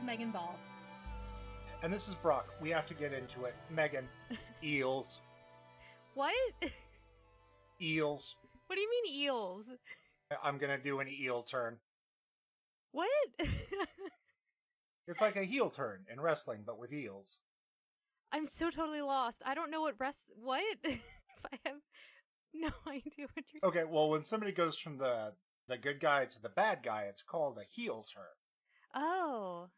is Meghan Ball. And this is Brock. We have to get into it. Meghan, eels. What? Eels. What do you mean eels? I'm going to do an eel turn. What? It's like a heel turn in wrestling, but with eels. I'm so totally lost. I don't know what rest. What? I have no idea what you're. Okay, well, when somebody goes from the the good guy to the bad guy, it's called a heel turn. Oh.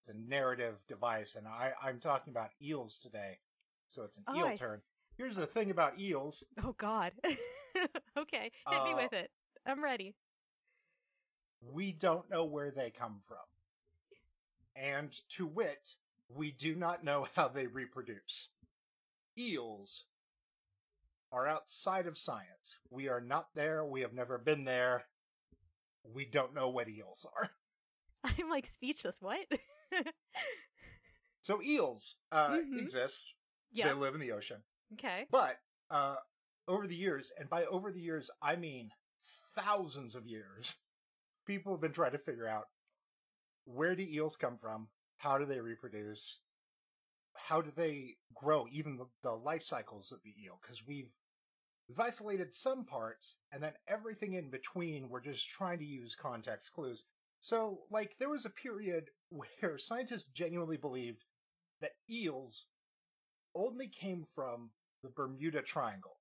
It's a narrative device, and I, I'm talking about eels today. So it's an Oh, eel I turn. s- Here's the thing about eels. Oh God. okay, hit me Uh, with it. I'm ready. We don't know where they come from. And to wit, we do not know how they reproduce. Eels are outside of science. We are not there. We have never been there. We don't know what eels are. I'm like speechless. What? So eels uh, Mhm. exist. They live in the ocean. Okay. But uh, over the years, and by over the years, I mean thousands of years, people have been trying to figure out where do eels come from? How do they reproduce? How do they grow? Even the, the life cycles of the eel, because we've we've isolated some parts, and then everything in between. We're just trying to use context clues. So, like, there was a period where scientists genuinely believed that eels only came from the Bermuda Triangle.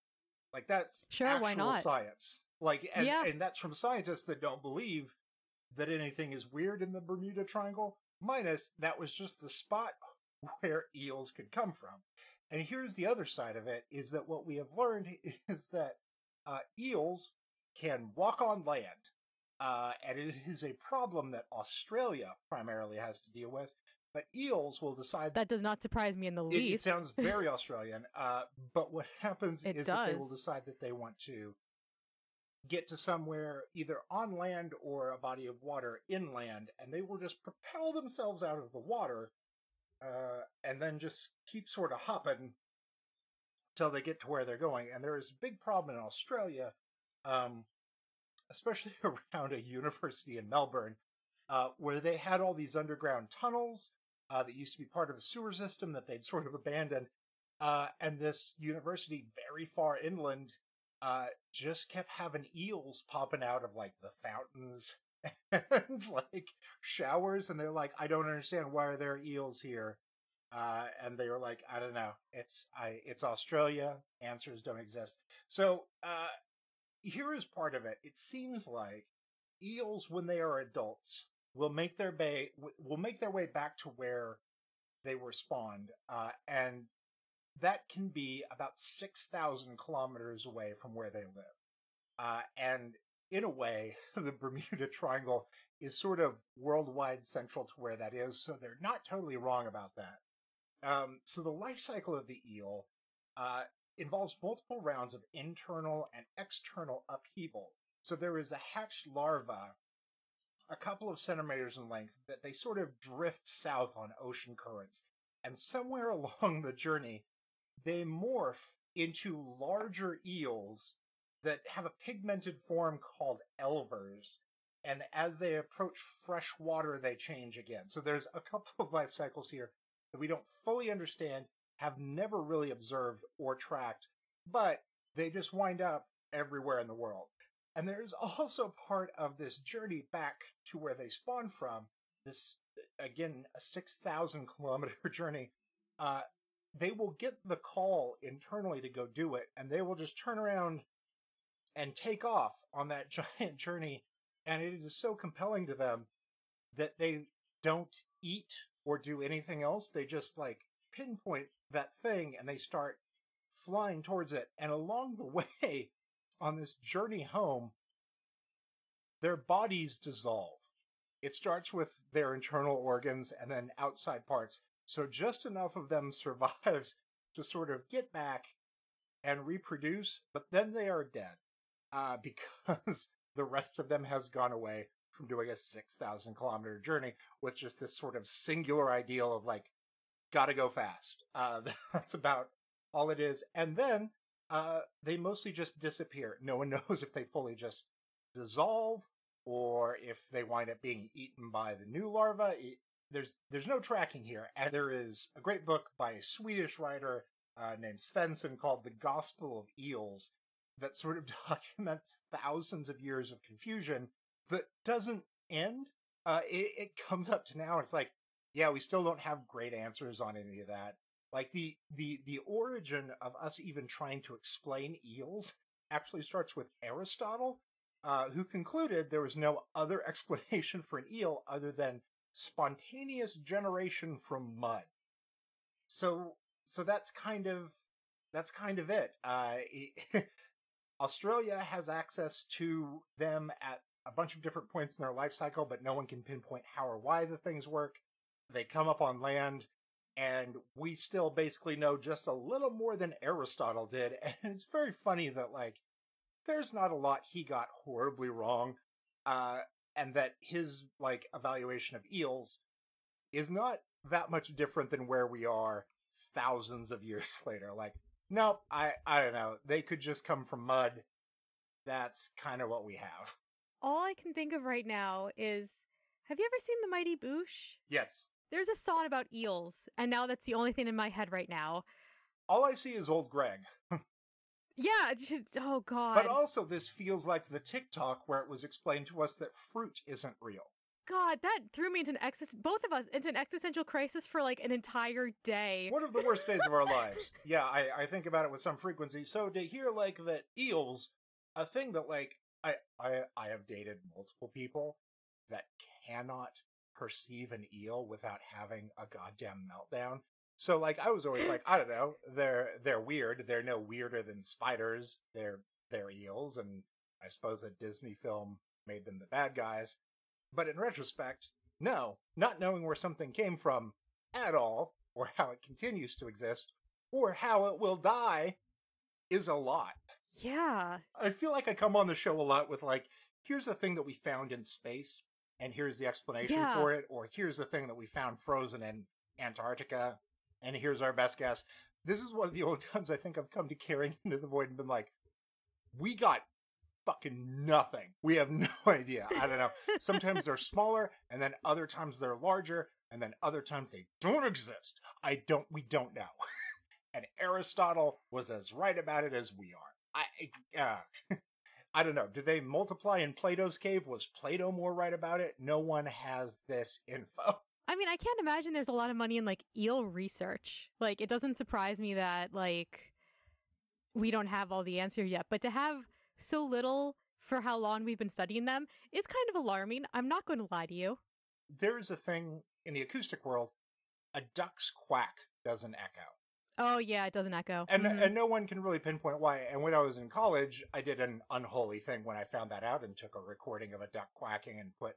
Like that's Sure, actual why not? science. Like and, Yeah. and that's from scientists that don't believe that anything is weird in the Bermuda Triangle, minus that was just the spot where eels could come from. And here's the other side of it is that what we have learned is that uh, eels can walk on land. Uh, and it is a problem that Australia primarily has to deal with. But eels will decide That does not surprise me in the it, it sounds very Australian. Uh, but what happens It is that they will decide that they want to get to somewhere either on land or a body of water inland, and they will just propel themselves out of the water, uh, and then just keep sort of hopping till they get to where they're going. And there is a big problem in Australia, um, especially around a university in Melbourne, uh, where they had all these underground tunnels uh, that used to be part of a sewer system that they'd sort of abandoned. Uh, and this university, very far inland, uh, just kept having eels popping out of like the fountains and like showers. And they're like, I don't understand why are there eels here. Uh, and they were like, I don't know. It's I. It's Australia. Answers don't exist. So uh, here is part of it. It seems like eels, when they are adults, will make their bay will make their way back to where they were spawned, uh, and that can be about six thousand kilometers away from where they live. Uh, and in a way, the Bermuda Triangle is sort of worldwide central to where that is, so they're not totally wrong about that. Um, so the life cycle of the eel uh, involves multiple rounds of internal and external upheaval. So there is a hatched larva, a couple of centimeters in length, that they sort of drift south on ocean currents. And somewhere along the journey, they morph into larger eels that have a pigmented form called elvers. And as they approach fresh water, they change again. So there's a couple of life cycles here that we don't fully understand, have never really observed or tracked, but they just wind up everywhere in the world. And there's also part of this journey back to where they spawn from, this, again, a 6,000 kilometer journey. Uh, they will get the call internally to go do it, and they will just turn around and take off on that giant journey. And it is so compelling to them that they don't eat or do anything else. They just like pinpoint that thing and they start flying towards it. And along the way, on this journey home, their bodies dissolve. It starts with their internal organs and then outside parts. So just enough of them survives to sort of get back and reproduce, but then they are dead uh, because the rest of them has gone away from doing a 6,000 kilometer journey with just this sort of singular ideal of like, gotta go fast. Uh, that's about all it is. And then uh, they mostly just disappear. No one knows if they fully just dissolve or if they wind up being eaten by the new larva. It, there's there's no tracking here, and there is a great book by a Swedish writer uh, named Svensson called "The Gospel of Eels" that sort of documents thousands of years of confusion that doesn't end. Uh, it, it comes up to now. It's like, yeah, we still don't have great answers on any of that. Like the the the origin of us even trying to explain eels actually starts with Aristotle, uh, who concluded there was no other explanation for an eel other than spontaneous generation from mud. So so that's kind of that's kind of it. Uh, it Australia has access to them at a bunch of different points in their life cycle, but no one can pinpoint how or why the things work. They come up on land, and we still basically know just a little more than Aristotle did. And it's very funny that, like, there's not a lot he got horribly wrong, uh, and that his, like, evaluation of eels is not that much different than where we are thousands of years later. Like, nope, I, I don't know. They could just come from mud. That's kind of what we have. All I can think of right now is have you ever seen The Mighty Boosh? Yes. There's a song about eels, and now that's the only thing in my head right now. All I see is old Greg. Yeah, just, oh god. But also, this feels like the TikTok where it was explained to us that fruit isn't real. God, that threw me into an exis- both of us into an existential crisis for like an entire day. One of the worst days of our lives. Yeah, I, I think about it with some frequency. So to hear like that eels, a thing that like I I I have dated multiple people that cannot perceive an eel without having a goddamn meltdown. So like I was always like, I don't know, they're they're weird. They're no weirder than spiders. They're they're eels, and I suppose a Disney film made them the bad guys. But in retrospect, no, not knowing where something came from at all, or how it continues to exist, or how it will die, is a lot. Yeah. I feel like I come on the show a lot with like, here's the thing that we found in space, and here's the explanation Yeah. for it, or here's the thing that we found frozen in Antarctica, and here's our best guess. This is one of the old times I think I've come to carrying into the void and been like, we got fucking nothing. We have no idea. I don't know. Sometimes they're smaller, and then other times they're larger, and then other times they don't exist. I don't. We don't know. and Aristotle was as right about it as we are. I. Uh, I don't know. Did they multiply in Plato's cave? Was Plato more right about it? No one has this info. I mean, I can't imagine there's a lot of money in like eel research. Like, it doesn't surprise me that like we don't have all the answers yet, but to have so little for how long we've been studying them is kind of alarming. I'm not going to lie to you. There's a thing in the acoustic world. A duck's quack doesn't echo. Oh yeah, it doesn't echo. and Mhm. and no one can really pinpoint why. And when I was in college, I did an unholy thing when I found that out and took a recording of a duck quacking and put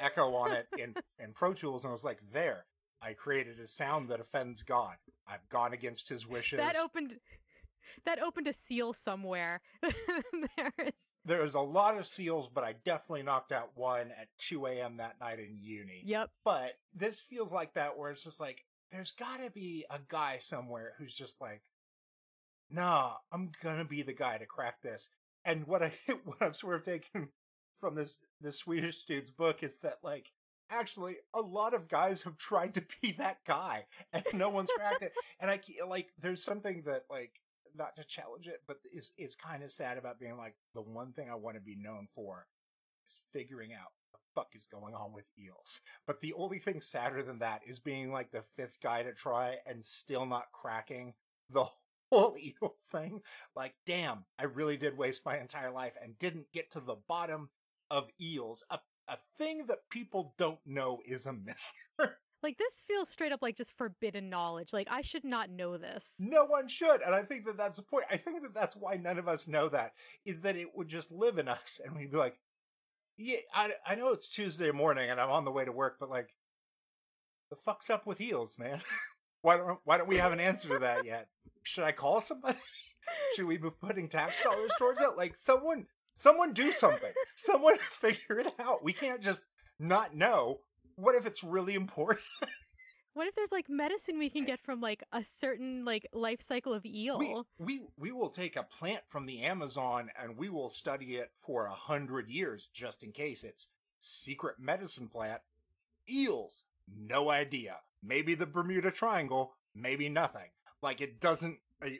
echo on it in in Pro Tools, and I was like, "There, I created a sound that offends God. I've gone against His wishes." that opened that opened a seal somewhere. there is There's a lot of seals, but I definitely knocked out one at 2 a.m. that night in uni. Yep. But this feels like that, where it's just like, there's got to be a guy somewhere who's just like, nah, I'm gonna be the guy to crack this. And what I what I've sort of taken from this this Swedish dude's book is that like actually a lot of guys have tried to be that guy and no one's cracked it. And I like there's something that like not to challenge it, but is is kind of sad about being like the one thing I want to be known for is figuring out what the fuck is going on with eels. But the only thing sadder than that is being like the fifth guy to try and still not cracking the whole eel thing. Like, damn, I really did waste my entire life and didn't get to the bottom of eels. A, a thing that people don't know is a mystery. Like this feels straight up like just forbidden knowledge. Like I should not know this. no one should. And I think that that's the point. I think that that's why none of us know that, is that it would just live in us and we'd be like, yeah, I, I know it's Tuesday morning and I'm on the way to work, but like, the fuck's up with heels, man? why don't why don't we have an answer to that yet? Should I call somebody? Should we be putting tax dollars towards it? Like someone someone do something. Someone figure it out. We can't just not know. What if it's really important? What if there's like medicine we can get from like a certain like life cycle of eel? we, we we will take a plant from the Amazon and we will study it for a hundred years just in case it's secret medicine plant. Eels, No idea. Maybe the Bermuda Triangle, maybe nothing. Like it doesn't. Uh,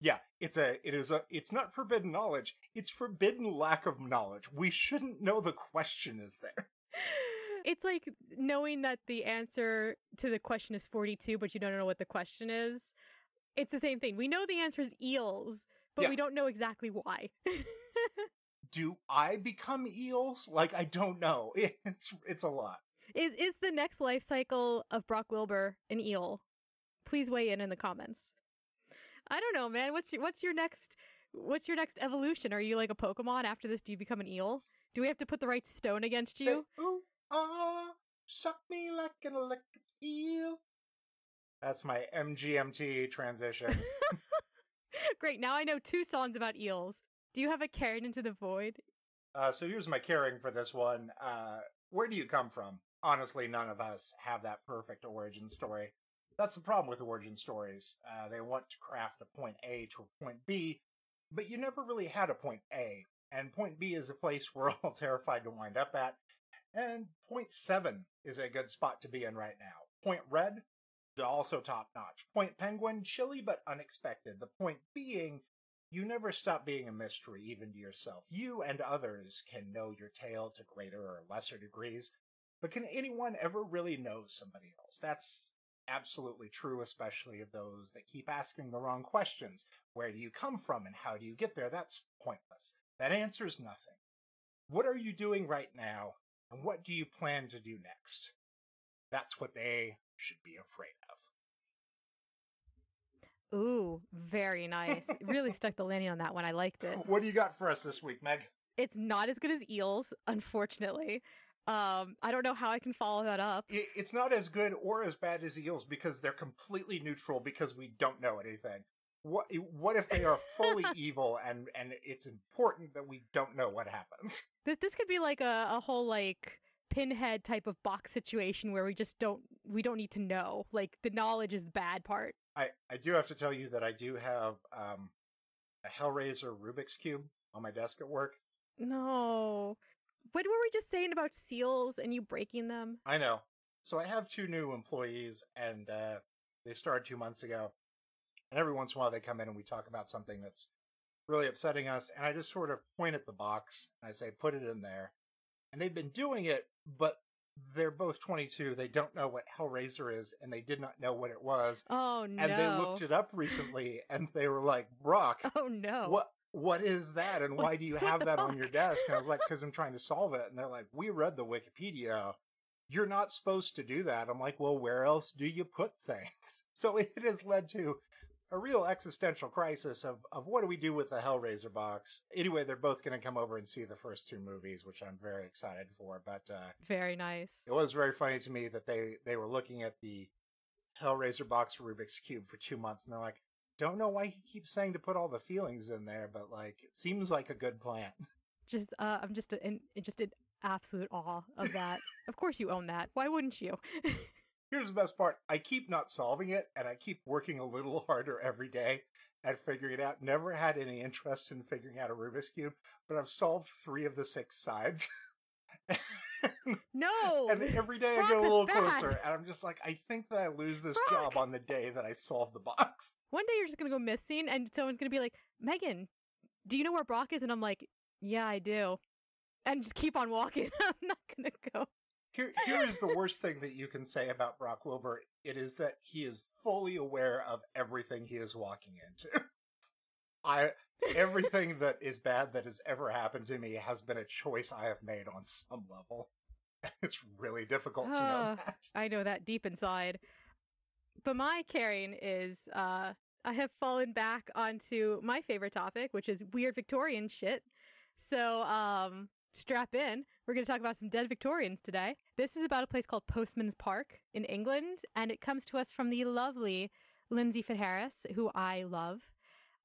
yeah, it's a. It is a. It's not forbidden knowledge. It's forbidden lack of knowledge. We shouldn't know the question is there. It's like knowing that the answer to the question is 42, but you don't know what the question is. It's the same thing. We know the answer is eels, but Yeah. we don't know exactly why. Do I become eels? Like I don't know. It's it's a lot. is is the next life cycle of Brock Wilbur an eel? Please weigh in in the comments. I don't know, man. What's your, what's your next what's your next evolution? Are you like a Pokemon after this? Do you become an eel? Do we have to put the right stone against you? ooh, ah, suck me like an electric eel. That's my MGMT transition. Great. Now I know two songs about eels. Do you have a carried into the void? Uh, so here's my caring for this one. Uh, where do you come from? Honestly, none of us have that perfect origin story. That's the problem with origin stories. Uh, they want to craft a point A to a point B, but you never really had a point A. And point B is a place we're all terrified to wind up at. And point seven is a good spot to be in right now. Point red, also top notch. Point penguin, chilly but unexpected. The point being, you never stop being a mystery, even to yourself. You and others can know your tale to greater or lesser degrees, but can anyone ever really know somebody else? That's absolutely true, especially of those that keep asking the wrong questions. Where do you come from and how do you get there? That's pointless. That answers nothing. What are you doing right now, and what do you plan to do next? That's what they should be afraid of. Ooh, very nice. really stuck the landing on that one. I liked it. What do you got for us this week, Meg? It's not as good as eels, unfortunately. Um, I don't know how I can follow that up. It's not as good or as bad as eels because they're completely neutral because we don't know anything. What what if they are fully evil and and it's important that we don't know what happens? This this could be like a, a whole like pinhead type of box situation where we just don't we don't need to know. Like the knowledge is the bad part. I I do have to tell you that I do have um a Hellraiser Rubik's cube on my desk at work. No. What were we just saying about seals and you breaking them? I know. So I have two new employees and uh they started 2 months ago. And every once in a while they come in and we talk about something that's really upsetting us and I just sort of point at the box and I say put it in there. And they've been doing it but they're both 22. They don't know what Hellraiser is and they did not know what it was. Oh no. And they looked it up recently and they were like, "Brock, Oh no. what what is that and why do you have that on your desk and i was like because i'm trying to solve it and they're like we read the wikipedia you're not supposed to do that i'm like well where else do you put things so it has led to a real existential crisis of, of what do we do with the hellraiser box anyway they're both going to come over and see the first two movies which i'm very excited for but uh, Very nice. it was very funny to me that they they were looking at the hellraiser box rubik's cube for two months and they're like don't know why he keeps saying to put all the feelings in there, but like it seems like a good plan. Just uh I'm just in just in absolute awe of that. of course you own that. Why wouldn't you? Here's the best part: I keep not solving it, and I keep working a little harder every day at figuring it out. Never had any interest in figuring out a Rubik's cube, but I've solved three of the six sides. no. and every day I get a little bad. closer, and I'm just like, I think that I lose this Brock. job on the day that I solve the box. One day you're just gonna go missing and someone's gonna be like, Meghan, do you know where Brock is? And I'm like, Yeah, I do. And just keep on walking. I'm not gonna go. Here, here is the worst thing that you can say about Brock Wilbur. It is that he is fully aware of everything he is walking into. I everything that is bad that has ever happened to me has been a choice I have made on some level. It's really difficult to know Ah. that. I know that deep inside. But my caring is uh I have fallen back onto my favorite topic, which is weird Victorian shit. So um strap in. We're going to talk about some dead Victorians today. This is about a place called Postman's Park in England, and it comes to us from the lovely Lindsey Fitzharris, who I love.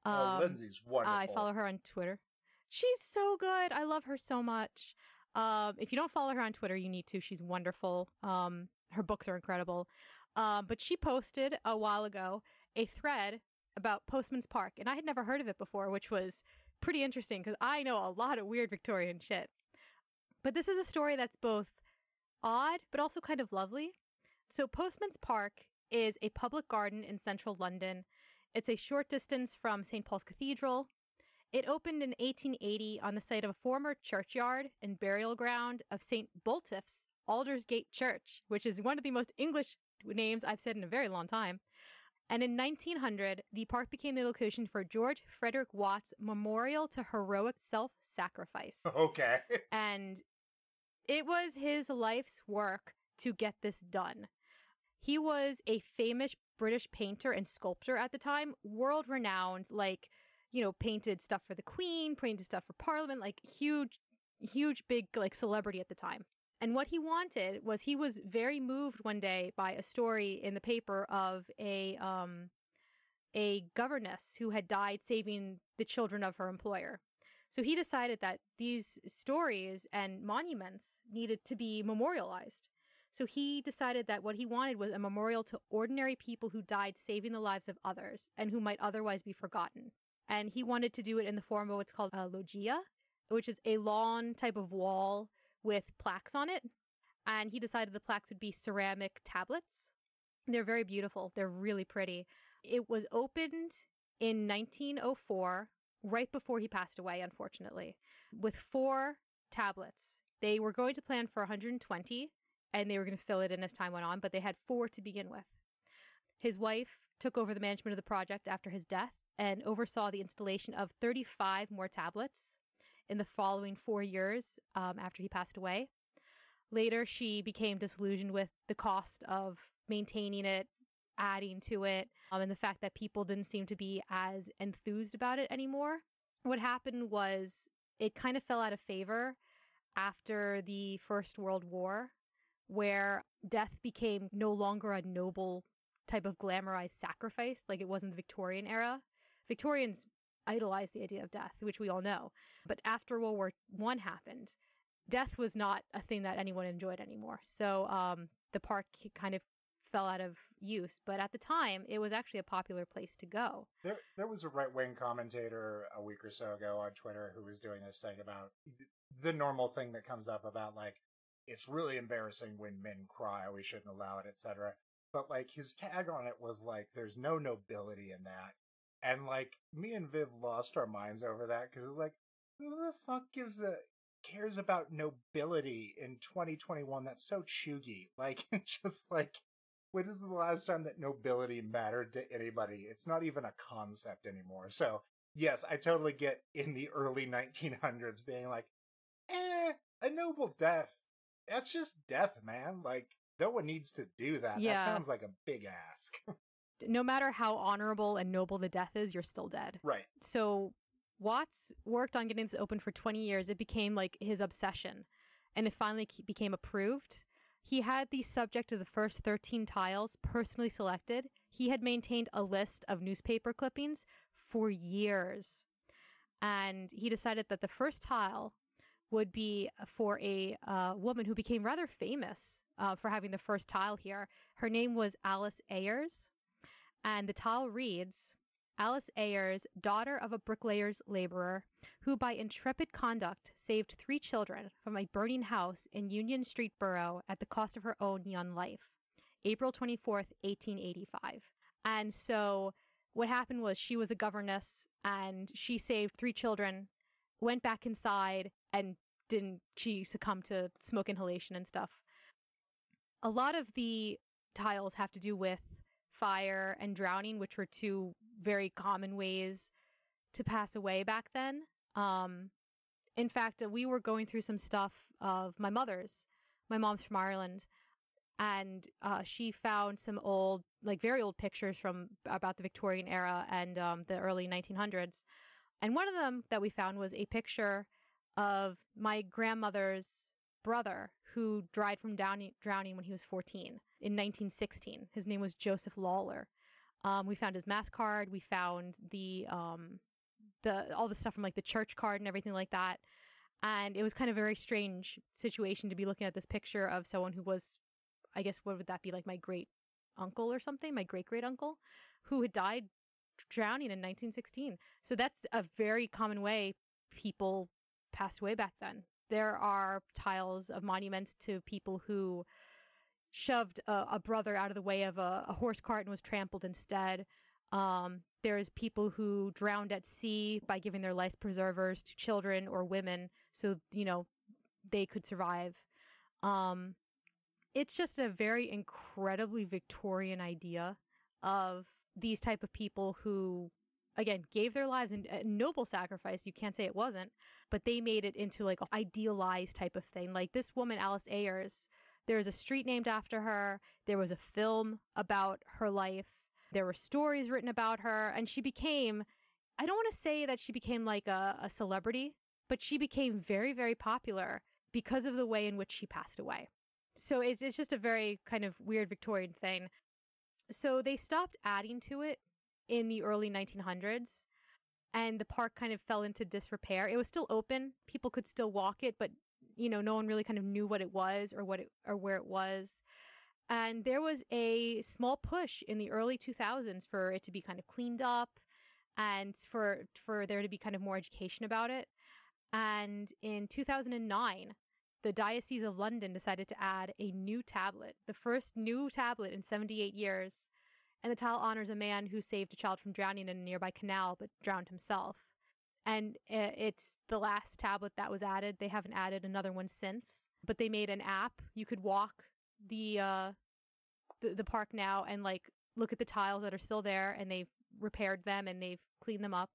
oh, Um, Lindsey's wonderful. I follow her on Twitter. She's so good. I love her so much. Um, if you don't follow her on Twitter, you need to. She's wonderful. Um, her books are incredible. Um, but she posted a while ago a thread about Postman's Park, and I had never heard of it before, which was pretty interesting because I know a lot of weird Victorian shit. But this is a story that's both odd, but also kind of lovely. So, Postman's Park is a public garden in central London. It's a short distance from St. Paul's Cathedral. It opened in 1880 on the site of a former churchyard and burial ground of St. Botolph's Aldersgate Church, which is one of the most English names I've said in a very long time. And in 1900, the park became the location for George Frederic Watts' Memorial to Heroic Self Sacrifice. Okay. and it was his life's work to get this done. He was a famous British painter and sculptor at the time, world renowned, like, you know, painted stuff for the Queen, painted stuff for Parliament, like huge, huge, big, like celebrity at the time. And what he wanted was he was very moved one day by a story in the paper of a um a governess who had died saving the children of her employer. So he decided that these stories and monuments needed to be memorialized. So he decided that what he wanted was a memorial to ordinary people who died saving the lives of others and who might otherwise be forgotten. And he wanted to do it in the form of what's called a loggia, which is a lawn type of wall with plaques on it. And he decided the plaques would be ceramic tablets. They're very beautiful, they're really pretty. It was opened in 1904, right before he passed away, unfortunately, with four tablets. They were going to plan for 120 and they were going to fill it in as time went on, but they had four to begin with. His wife took over the management of the project after his death and oversaw the installation of 35 more tablets in the following four years um, after he passed away. Later, she became disillusioned with the cost of maintaining it, adding to it, um, and the fact that people didn't seem to be as enthused about it anymore. What happened was it kind of fell out of favor after the First World War, where death became no longer a noble type of glamorized sacrifice like it was in the Victorian era. Victorians idolized the idea of death, which we all know. But after World War One happened, death was not a thing that anyone enjoyed anymore. So um, the park kind of fell out of use. But at the time, it was actually a popular place to go. There, there was a right wing commentator a week or so ago on Twitter who was doing this thing about the normal thing that comes up about like it's really embarrassing when men cry. We shouldn't allow it, etc. But like his tag on it was like, "There's no nobility in that." And like me and Viv lost our minds over that because it's like, who the fuck gives a cares about nobility in 2021? That's so chuggy. Like, just like, when is the last time that nobility mattered to anybody? It's not even a concept anymore. So, yes, I totally get in the early 1900s being like, eh, a noble death. That's just death, man. Like, no one needs to do that. Yeah. That sounds like a big ask. No matter how honorable and noble the death is, you're still dead. right. So Watts worked on getting this open for 20 years. It became like his obsession, and it finally became approved. He had the subject of the first 13 tiles personally selected. He had maintained a list of newspaper clippings for years. And he decided that the first tile would be for a uh, woman who became rather famous uh, for having the first tile here. Her name was Alice Ayres. And the tile reads Alice Ayres, daughter of a bricklayer's laborer, who by intrepid conduct saved three children from a burning house in Union Street Borough at the cost of her own young life. April 24th, 1885. And so what happened was she was a governess and she saved three children, went back inside, and didn't she succumb to smoke inhalation and stuff. A lot of the tiles have to do with fire and drowning, which were two very common ways to pass away back then. Um, in fact, uh, we were going through some stuff of my mother's. My mom's from Ireland, and uh, she found some old, like very old pictures from about the Victorian era and um, the early 1900s. And one of them that we found was a picture of my grandmother's brother who died from drowning, drowning when he was 14 in 1916. His name was Joseph Lawler. Um, we found his mass card. We found the um, the all the stuff from like the church card and everything like that. And it was kind of a very strange situation to be looking at this picture of someone who was, I guess, what would that be like my great uncle or something, my great great uncle, who had died drowning in 1916. So that's a very common way people passed away back then. There are tiles of monuments to people who shoved a, a brother out of the way of a, a, horse cart and was trampled instead. Um, there's people who drowned at sea by giving their life preservers to children or women so, you know, they could survive. Um, it's just a very incredibly Victorian idea of these type of people who again gave their lives in a noble sacrifice you can't say it wasn't but they made it into like an idealized type of thing like this woman alice ayres there's a street named after her there was a film about her life there were stories written about her and she became i don't want to say that she became like a, a celebrity but she became very very popular because of the way in which she passed away so it's, it's just a very kind of weird victorian thing so they stopped adding to it in the early 1900s and the park kind of fell into disrepair. It was still open. People could still walk it, but you know, no one really kind of knew what it was or what it or where it was. And there was a small push in the early 2000s for it to be kind of cleaned up and for for there to be kind of more education about it. And in 2009, the Diocese of London decided to add a new tablet, the first new tablet in 78 years. And the tile honors a man who saved a child from drowning in a nearby canal but drowned himself. And it's the last tablet that was added. They haven't added another one since, but they made an app. You could walk the uh the, the park now and like look at the tiles that are still there and they've repaired them and they've cleaned them up.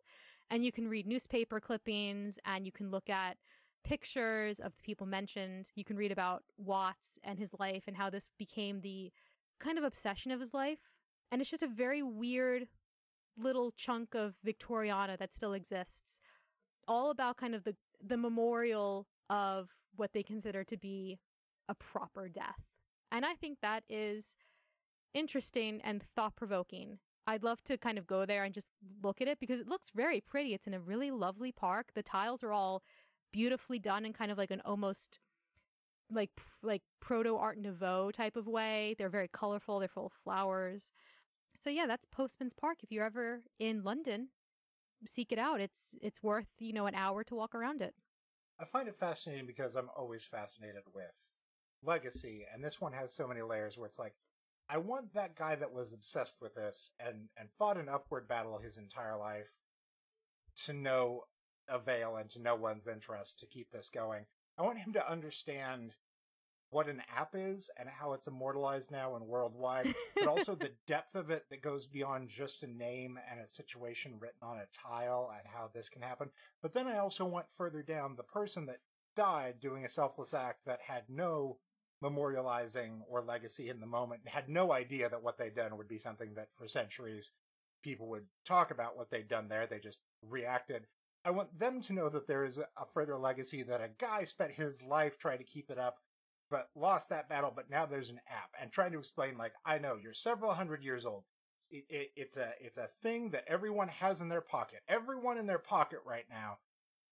And you can read newspaper clippings and you can look at pictures of the people mentioned. You can read about Watts and his life and how this became the kind of obsession of his life. And it's just a very weird little chunk of Victoriana that still exists. All about kind of the the memorial of what they consider to be a proper death. And I think that is interesting and thought provoking. I'd love to kind of go there and just look at it because it looks very pretty. It's in a really lovely park. The tiles are all beautifully done in kind of like an almost like like proto art nouveau type of way. They're very colorful. They're full of flowers. So yeah, that's Postman's Park. If you're ever in London, seek it out. It's it's worth you know an hour to walk around it. I find it fascinating because I'm always fascinated with legacy, and this one has so many layers where it's like, I want that guy that was obsessed with this and and fought an upward battle his entire life to know avail and to no one's interest to keep this going. I want him to understand what an app is and how it's immortalized now and worldwide, but also the depth of it that goes beyond just a name and a situation written on a tile and how this can happen. But then I also went further down the person that died doing a selfless act that had no memorializing or legacy in the moment, had no idea that what they'd done would be something that for centuries people would talk about what they'd done there. They just reacted. I want them to know that there is a further legacy that a guy spent his life trying to keep it up, but lost that battle. But now there's an app and trying to explain, like, I know you're several hundred years old. It, it, it's a it's a thing that everyone has in their pocket. Everyone in their pocket right now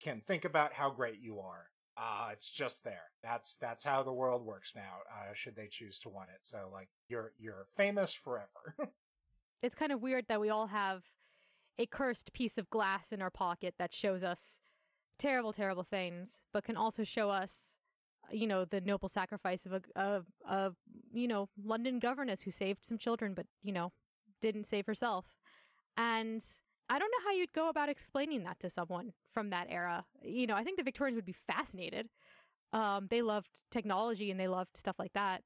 can think about how great you are. Uh, it's just there. That's that's how the world works now. Uh, should they choose to want it, so like you're you're famous forever. it's kind of weird that we all have a cursed piece of glass in our pocket that shows us terrible, terrible things, but can also show us, you know, the noble sacrifice of a, of, of you know, London governess who saved some children, but, you know, didn't save herself. And I don't know how you'd go about explaining that to someone from that era. You know, I think the Victorians would be fascinated. Um, they loved technology and they loved stuff like that.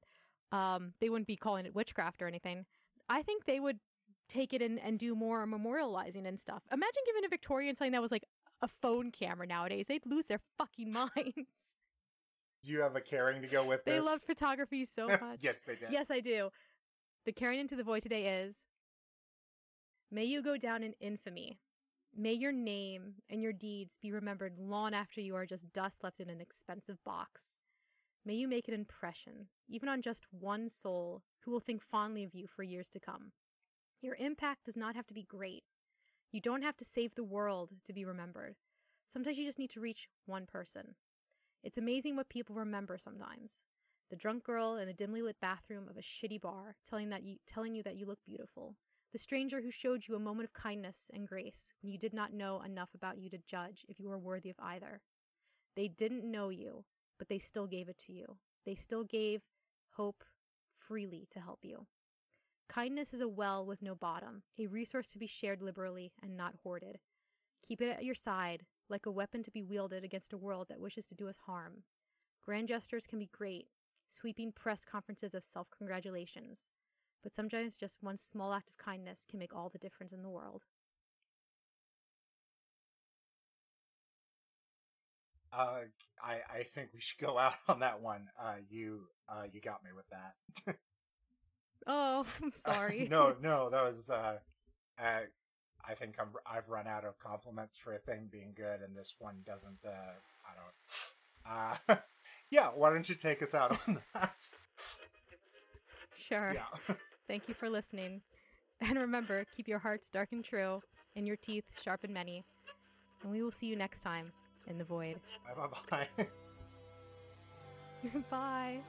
Um, they wouldn't be calling it witchcraft or anything. I think they would take it and, and do more memorializing and stuff. Imagine giving a Victorian something that was like a phone camera nowadays. They'd lose their fucking minds. Do you have a caring to go with they this? They love photography so much. yes, they did. Yes, I do. The carrying into the void today is May you go down in infamy. May your name and your deeds be remembered long after you are just dust left in an expensive box. May you make an impression, even on just one soul, who will think fondly of you for years to come. Your impact does not have to be great. You don't have to save the world to be remembered. Sometimes you just need to reach one person. It's amazing what people remember sometimes. The drunk girl in a dimly lit bathroom of a shitty bar telling that you telling you that you look beautiful. The stranger who showed you a moment of kindness and grace when you did not know enough about you to judge if you were worthy of either. They didn't know you, but they still gave it to you. They still gave hope freely to help you. Kindness is a well with no bottom, a resource to be shared liberally and not hoarded. Keep it at your side, like a weapon to be wielded against a world that wishes to do us harm. Grand gestures can be great, sweeping press conferences of self congratulations, but sometimes just one small act of kindness can make all the difference in the world. Uh, I I think we should go out on that one. Uh, you uh you got me with that. Oh, I'm sorry. no, no, that was uh, uh I think I'm I've run out of compliments for a thing being good, and this one doesn't. Uh, I don't. Uh, yeah. Why don't you take us out on that? Sure. Yeah. Thank you for listening. And remember, keep your hearts dark and true, and your teeth sharp and many. And we will see you next time in the void. Bye bye bye. Bye.